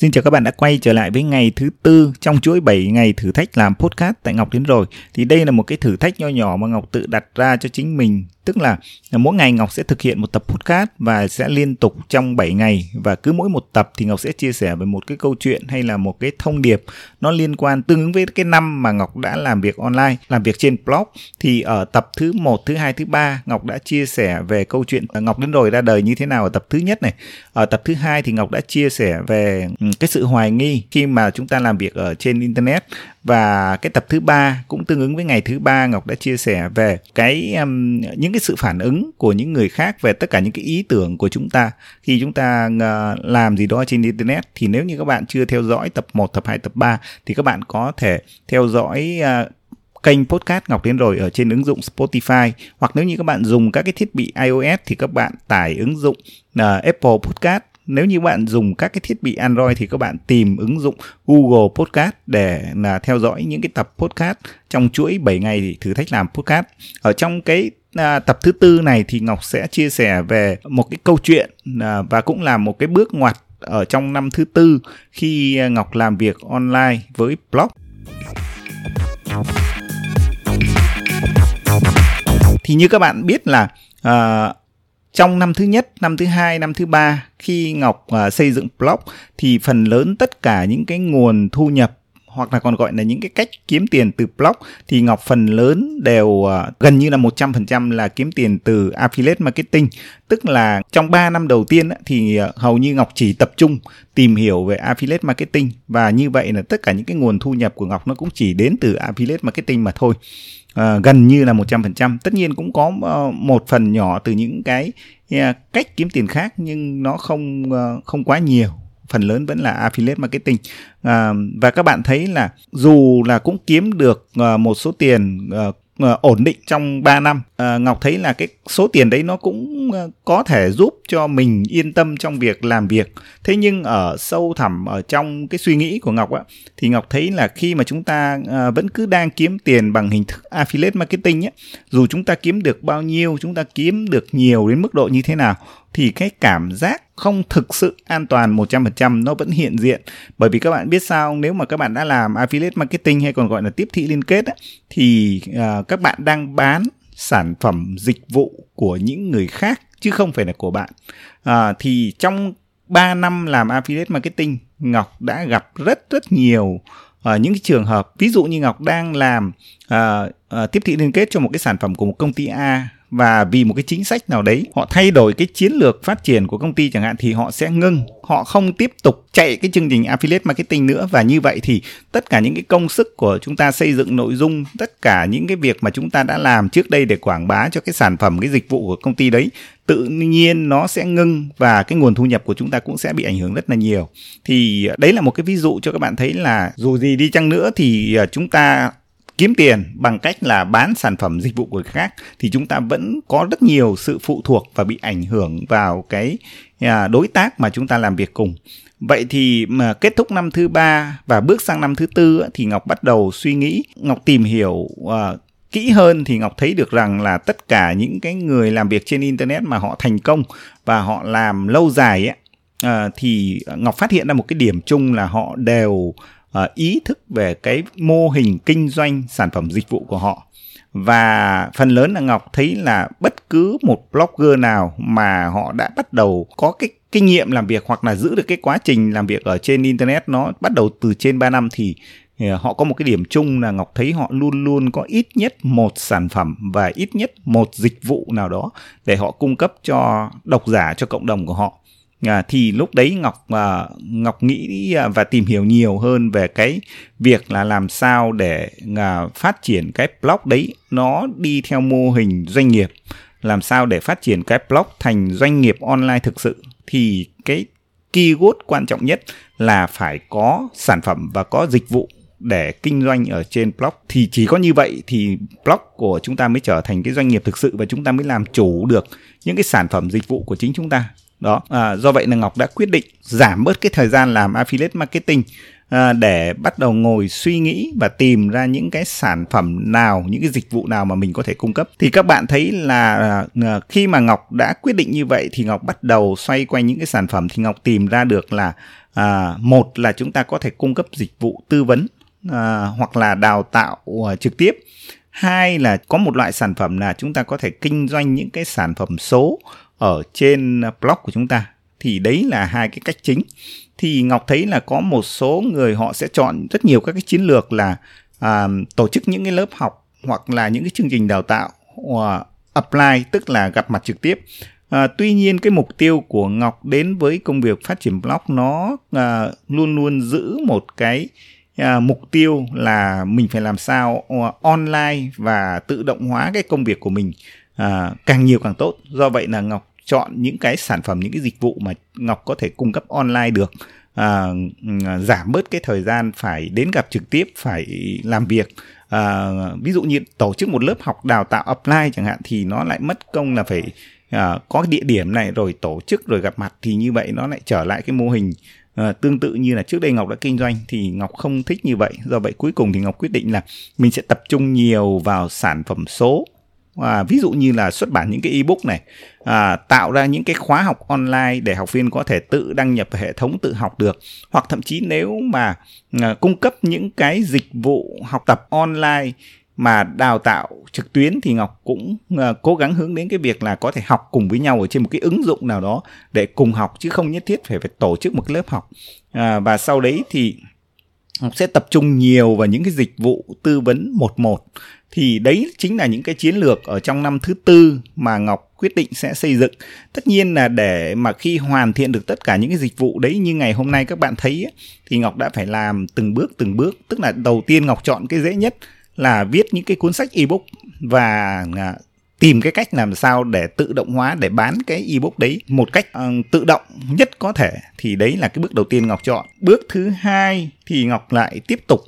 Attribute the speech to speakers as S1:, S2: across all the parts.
S1: Xin chào các bạn đã quay trở lại với ngày thứ tư trong chuỗi 7 ngày thử thách làm podcast tại Ngọc đến rồi. Thì đây là một cái thử thách nho nhỏ mà Ngọc tự đặt ra cho chính mình tức là mỗi ngày Ngọc sẽ thực hiện một tập podcast và sẽ liên tục trong 7 ngày. Và cứ mỗi một tập thì Ngọc sẽ chia sẻ về một cái câu chuyện hay là một cái thông điệp nó liên quan tương ứng với cái năm mà Ngọc đã làm việc online, làm việc trên blog. Thì ở tập thứ 1, thứ hai, thứ ba Ngọc đã chia sẻ về câu chuyện Ngọc đến rồi ra đời như thế nào ở tập thứ nhất này. Ở tập thứ hai thì Ngọc đã chia sẻ về cái sự hoài nghi khi mà chúng ta làm việc ở trên internet. Và cái tập thứ ba cũng tương ứng với ngày thứ ba ngọc đã chia sẻ về cái um, những cái sự phản ứng của những người khác về tất cả những cái ý tưởng của chúng ta. Khi chúng ta ờ, làm gì đó trên internet thì nếu như các bạn chưa theo dõi tập 1, tập 2, tập 3 thì các bạn có thể theo dõi ờ, kênh podcast Ngọc đến rồi ở trên ứng dụng Spotify. Hoặc nếu như các bạn dùng các cái thiết bị iOS thì các bạn tải ứng dụng uh, Apple Podcast. Nếu như bạn dùng các cái thiết bị Android thì các bạn tìm ứng dụng Google Podcast để là theo dõi những cái tập podcast. Trong chuỗi 7 ngày thì thử thách làm podcast. Ở trong cái à, tập thứ tư này thì Ngọc sẽ chia sẻ về một cái câu chuyện à, và cũng là một cái bước ngoặt ở trong năm thứ tư khi Ngọc làm việc online với blog. Thì như các bạn biết là à, trong năm thứ nhất, năm thứ hai, năm thứ ba khi Ngọc à, xây dựng blog thì phần lớn tất cả những cái nguồn thu nhập hoặc là còn gọi là những cái cách kiếm tiền từ blog thì Ngọc phần lớn đều uh, gần như là 100% là kiếm tiền từ affiliate marketing. Tức là trong 3 năm đầu tiên thì uh, hầu như Ngọc chỉ tập trung tìm hiểu về affiliate marketing và như vậy là tất cả những cái nguồn thu nhập của Ngọc nó cũng chỉ đến từ affiliate marketing mà thôi uh, gần như là 100%. Tất nhiên cũng có uh, một phần nhỏ từ những cái uh, cách kiếm tiền khác nhưng nó không uh, không quá nhiều phần lớn vẫn là affiliate marketing. À, và các bạn thấy là dù là cũng kiếm được à, một số tiền à, à, ổn định trong 3 năm uh, Ngọc thấy là cái số tiền đấy nó cũng uh, có thể giúp cho mình yên tâm trong việc làm việc. Thế nhưng ở sâu thẳm ở trong cái suy nghĩ của Ngọc á thì Ngọc thấy là khi mà chúng ta uh, vẫn cứ đang kiếm tiền bằng hình thức affiliate marketing á dù chúng ta kiếm được bao nhiêu chúng ta kiếm được nhiều đến mức độ như thế nào thì cái cảm giác không thực sự an toàn 100% nó vẫn hiện diện. Bởi vì các bạn biết sao nếu mà các bạn đã làm affiliate marketing hay còn gọi là tiếp thị liên kết á, thì uh, các bạn đang bán sản phẩm dịch vụ của những người khác chứ không phải là của bạn. À, thì trong 3 năm làm affiliate marketing Ngọc đã gặp rất rất nhiều uh, những cái trường hợp. Ví dụ như Ngọc đang làm uh, uh, tiếp thị liên kết cho một cái sản phẩm của một công ty A và vì một cái chính sách nào đấy, họ thay đổi cái chiến lược phát triển của công ty chẳng hạn, thì họ sẽ ngưng. Họ không tiếp tục chạy cái chương trình affiliate marketing nữa. Và như vậy thì tất cả những cái công sức của chúng ta xây dựng nội dung, tất cả những cái việc mà chúng ta đã làm trước đây để quảng bá cho cái sản phẩm, cái dịch vụ của công ty đấy, tự nhiên nó sẽ ngưng và cái nguồn thu nhập của chúng ta cũng sẽ bị ảnh hưởng rất là nhiều. Thì ờ, đấy là một cái ví dụ cho các bạn thấy là dù gì đi chăng nữa thì ờ, chúng ta kiếm tiền bằng cách là bán sản phẩm dịch vụ của người khác thì chúng ta vẫn có rất nhiều sự phụ thuộc và bị ảnh hưởng vào cái à, đối tác mà chúng ta làm việc cùng. Vậy thì mà kết thúc năm thứ ba và bước sang năm thứ tư thì ngọc bắt đầu suy nghĩ ngọc tìm hiểu uh, kỹ hơn thì ngọc thấy được rằng là tất cả những cái người làm việc trên internet mà họ thành công và họ làm lâu dài ấy, uh, à, thì ngọc phát hiện ra một cái điểm chung là họ đều uh, ý thức về cái mô hình kinh doanh sản phẩm dịch vụ của họ. Và phần lớn là ngọc thấy là bất cứ một blogger nào mà họ đã bắt đầu có cái kinh nghiệm làm việc hoặc là giữ được cái quá trình làm việc ở trên internet nó bắt đầu từ trên 3 năm thì à, họ có một cái điểm chung là ngọc thấy họ luôn luôn có ít nhất một sản phẩm và ít nhất một dịch vụ nào đó để họ cung cấp cho độc giả cho cộng đồng của họ à, thì lúc đấy ngọc à, ngọc nghĩ à, và tìm hiểu nhiều hơn về cái việc là làm sao để à, phát triển cái blog đấy nó đi theo mô hình doanh nghiệp. Làm sao để phát triển cái blog thành doanh nghiệp online thực sự. Thì cái keyword quan trọng nhất là phải có sản phẩm và có dịch vụ để kinh doanh ở trên blog thì chỉ có như vậy thì blog của chúng ta mới trở thành cái doanh nghiệp thực sự và chúng ta mới làm chủ được những cái sản phẩm dịch vụ của chính chúng ta đó à, do vậy là ngọc đã quyết định giảm bớt cái thời gian làm affiliate marketing à, để bắt đầu ngồi suy nghĩ và tìm ra những cái sản phẩm nào những cái dịch vụ nào mà mình có thể cung cấp. Thì các bạn thấy là à, à, khi mà ngọc đã quyết định như vậy thì ngọc bắt đầu xoay quanh những cái sản phẩm thì ngọc tìm ra được là à, một là chúng ta có thể cung cấp dịch vụ tư vấn à, hoặc là đào tạo à, trực tiếp. Hai là có một loại sản phẩm là chúng ta có thể kinh doanh những cái sản phẩm số ở trên blog của chúng ta. Thì đấy là hai cái cách chính. Thì ngọc thấy là có một số người họ sẽ chọn rất nhiều các cái chiến lược là à, tổ chức những cái lớp học hoặc là những cái chương trình đào tạo uh, apply tức là gặp mặt trực tiếp. À, tuy nhiên cái mục tiêu của Ngọc đến với công việc phát triển blog nó à, luôn luôn giữ một cái à, mục tiêu là mình phải làm sao uh, online và tự động hóa cái công việc của mình à, càng nhiều càng tốt. Do vậy là Ngọc chọn những cái sản phẩm những cái dịch vụ mà Ngọc có thể cung cấp online được. À, à, giảm bớt cái thời gian phải đến gặp trực tiếp phải làm việc. À, ví dụ như tổ chức một lớp học đào tạo apply chẳng hạn thì nó lại mất công là phải à, có địa điểm này rồi tổ chức rồi gặp mặt thì như vậy nó lại trở lại cái mô hình à, tương tự như là trước đây Ngọc đã kinh doanh thì Ngọc không thích như vậy. Do vậy cuối cùng thì Ngọc quyết định là mình sẽ tập trung nhiều vào sản phẩm số à, ví dụ như là xuất bản những cái ebook này à, tạo ra những cái khóa học online để học viên có thể tự đăng nhập vào hệ thống tự học được. Hoặc thậm chí nếu mà à, cung cấp những cái dịch vụ học tập online mà đào tạo trực tuyến thì Ngọc cũng uh, cố gắng hướng đến cái việc là có thể học cùng với nhau ở trên một cái ứng dụng nào đó để cùng học chứ không nhất thiết phải phải tổ chức một cái lớp học. À, và sau đấy thì Ngọc sẽ tập trung nhiều vào những cái dịch vụ tư vấn một một thì đấy chính là những cái chiến lược ở trong năm thứ tư mà Ngọc quyết định sẽ xây dựng. Tất nhiên là để mà khi hoàn thiện được tất cả những cái dịch vụ đấy như ngày hôm nay các bạn thấy ấy, thì Ngọc đã phải làm từng bước từng bước, tức là đầu tiên Ngọc chọn cái dễ nhất là viết những cái cuốn sách ebook và à, tìm cái cách làm sao để tự động hóa để bán cái ebook đấy một cách uh, tự động nhất có thể. Thì đấy là cái bước đầu tiên ngọc chọn. Bước thứ hai thì ngọc lại tiếp tục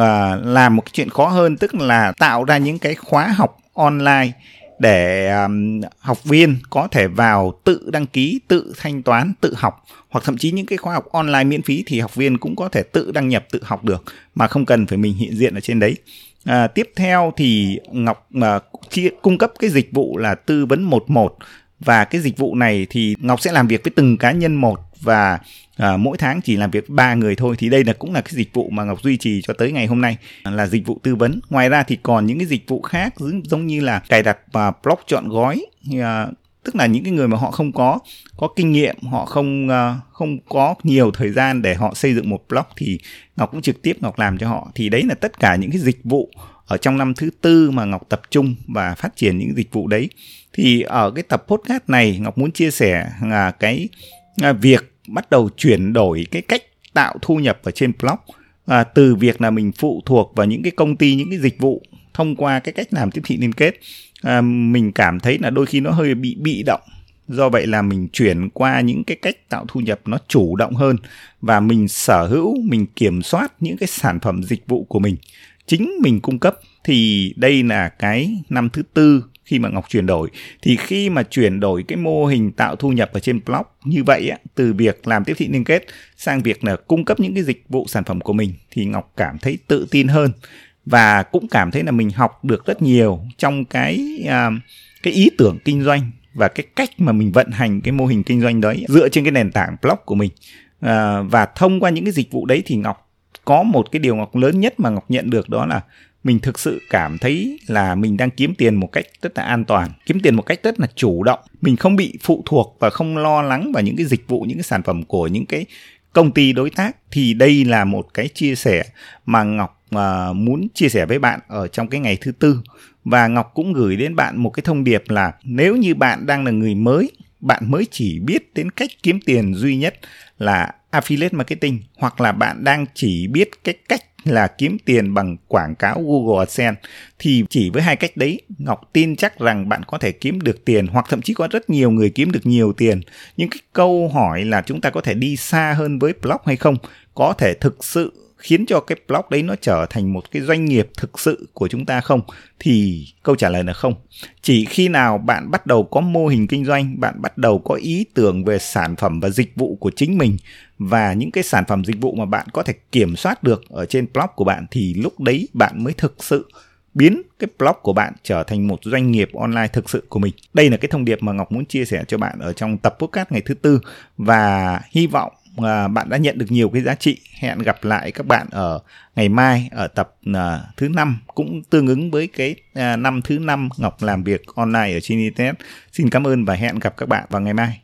S1: uh, làm một cái chuyện khó hơn tức là tạo ra những cái khóa học online để um, học viên có thể vào tự đăng ký tự thanh toán tự học hoặc thậm chí những cái khóa học online miễn phí thì học viên cũng có thể tự đăng nhập tự học được mà không cần phải mình hiện diện ở trên đấy. À, tiếp theo thì Ngọc à, chia, cung cấp cái dịch vụ là tư vấn một một và cái dịch vụ này thì Ngọc sẽ làm việc với từng cá nhân một và à, mỗi tháng chỉ làm việc ba người thôi thì đây là cũng là cái dịch vụ mà Ngọc duy trì cho tới ngày hôm nay à, là dịch vụ tư vấn. Ngoài ra thì còn những cái dịch vụ khác giống như là cài đặt và blog chọn gói à, tức là những cái người mà họ không có có kinh nghiệm họ không uh, không có nhiều thời gian để họ xây dựng một blog thì ngọc cũng trực tiếp ngọc làm cho họ. Thì đấy là tất cả những cái dịch vụ ở trong năm thứ tư mà ngọc tập trung và phát triển những dịch vụ đấy. Thì ở cái tập podcast này ngọc muốn chia sẻ là cái à, việc bắt đầu chuyển đổi cái cách tạo thu nhập ở trên blog à, từ việc là mình phụ thuộc vào những cái công ty những cái dịch vụ thông qua cái cách làm tiếp thị liên kết à, mình cảm thấy là đôi khi nó hơi bị bị động. Do vậy là mình chuyển qua những cái cách tạo thu nhập nó chủ động hơn và mình sở hữu mình kiểm soát những cái sản phẩm dịch vụ của mình. Chính mình cung cấp thì đây là cái năm thứ tư khi mà ngọc chuyển đổi. Thì khi mà chuyển đổi cái mô hình tạo thu nhập ở trên blog như vậy á từ việc làm tiếp thị liên kết sang việc là cung cấp những cái dịch vụ sản phẩm của mình thì ngọc cảm thấy tự tin hơn. Và cũng cảm thấy là mình học được rất nhiều trong cái uh, cái ý tưởng kinh doanh và cái cách mà mình vận hành cái mô hình kinh doanh đấy dựa trên cái nền tảng blog của mình. Uh, và thông qua những cái dịch vụ đấy thì ngọc có một cái điều ngọc lớn nhất mà ngọc nhận được đó là mình thực sự cảm thấy là mình đang kiếm tiền một cách rất là an toàn. Kiếm tiền một cách rất là chủ động. Mình không bị phụ thuộc và không lo lắng vào những cái dịch vụ những cái sản phẩm của những cái công ty đối tác. Thì đây là một cái chia sẻ mà ngọc uh, muốn chia sẻ với bạn ở trong cái ngày thứ tư. Và ngọc cũng gửi đến bạn một cái thông điệp là nếu như bạn đang là người mới bạn mới chỉ biết đến cách kiếm tiền duy nhất là affiliate marketing hoặc là bạn đang chỉ biết cái cách là kiếm tiền bằng quảng cáo Google AdSense, thì chỉ với hai cách đấy, Ngọc tin chắc rằng bạn có thể kiếm được tiền hoặc thậm chí có rất nhiều người kiếm được nhiều tiền. Nhưng cái câu hỏi là chúng ta có thể đi xa hơn với blog hay không? Có thể thực sự khiến cho cái blog đấy nó trở thành một cái doanh nghiệp thực sự của chúng ta không thì câu trả lời là không chỉ khi nào bạn bắt đầu có mô hình kinh doanh, bạn bắt đầu có ý tưởng về sản phẩm và dịch vụ của chính mình và những cái sản phẩm dịch vụ mà bạn có thể kiểm soát được ở trên blog của bạn, thì lúc đấy bạn mới thực sự biến cái blog của bạn trở thành một doanh nghiệp online thực sự của mình. Đây là cái thông điệp mà Ngọc muốn chia sẻ cho bạn ở trong tập podcast ngày thứ tư và hy vọng à, bạn đã nhận được nhiều cái giá trị. Hẹn gặp lại các bạn ở ngày mai ở tập à, thứ năm cũng tương ứng với cái à, năm thứ năm ngọc làm việc online ở trên internet. Xin cảm ơn và hẹn gặp các bạn vào ngày mai.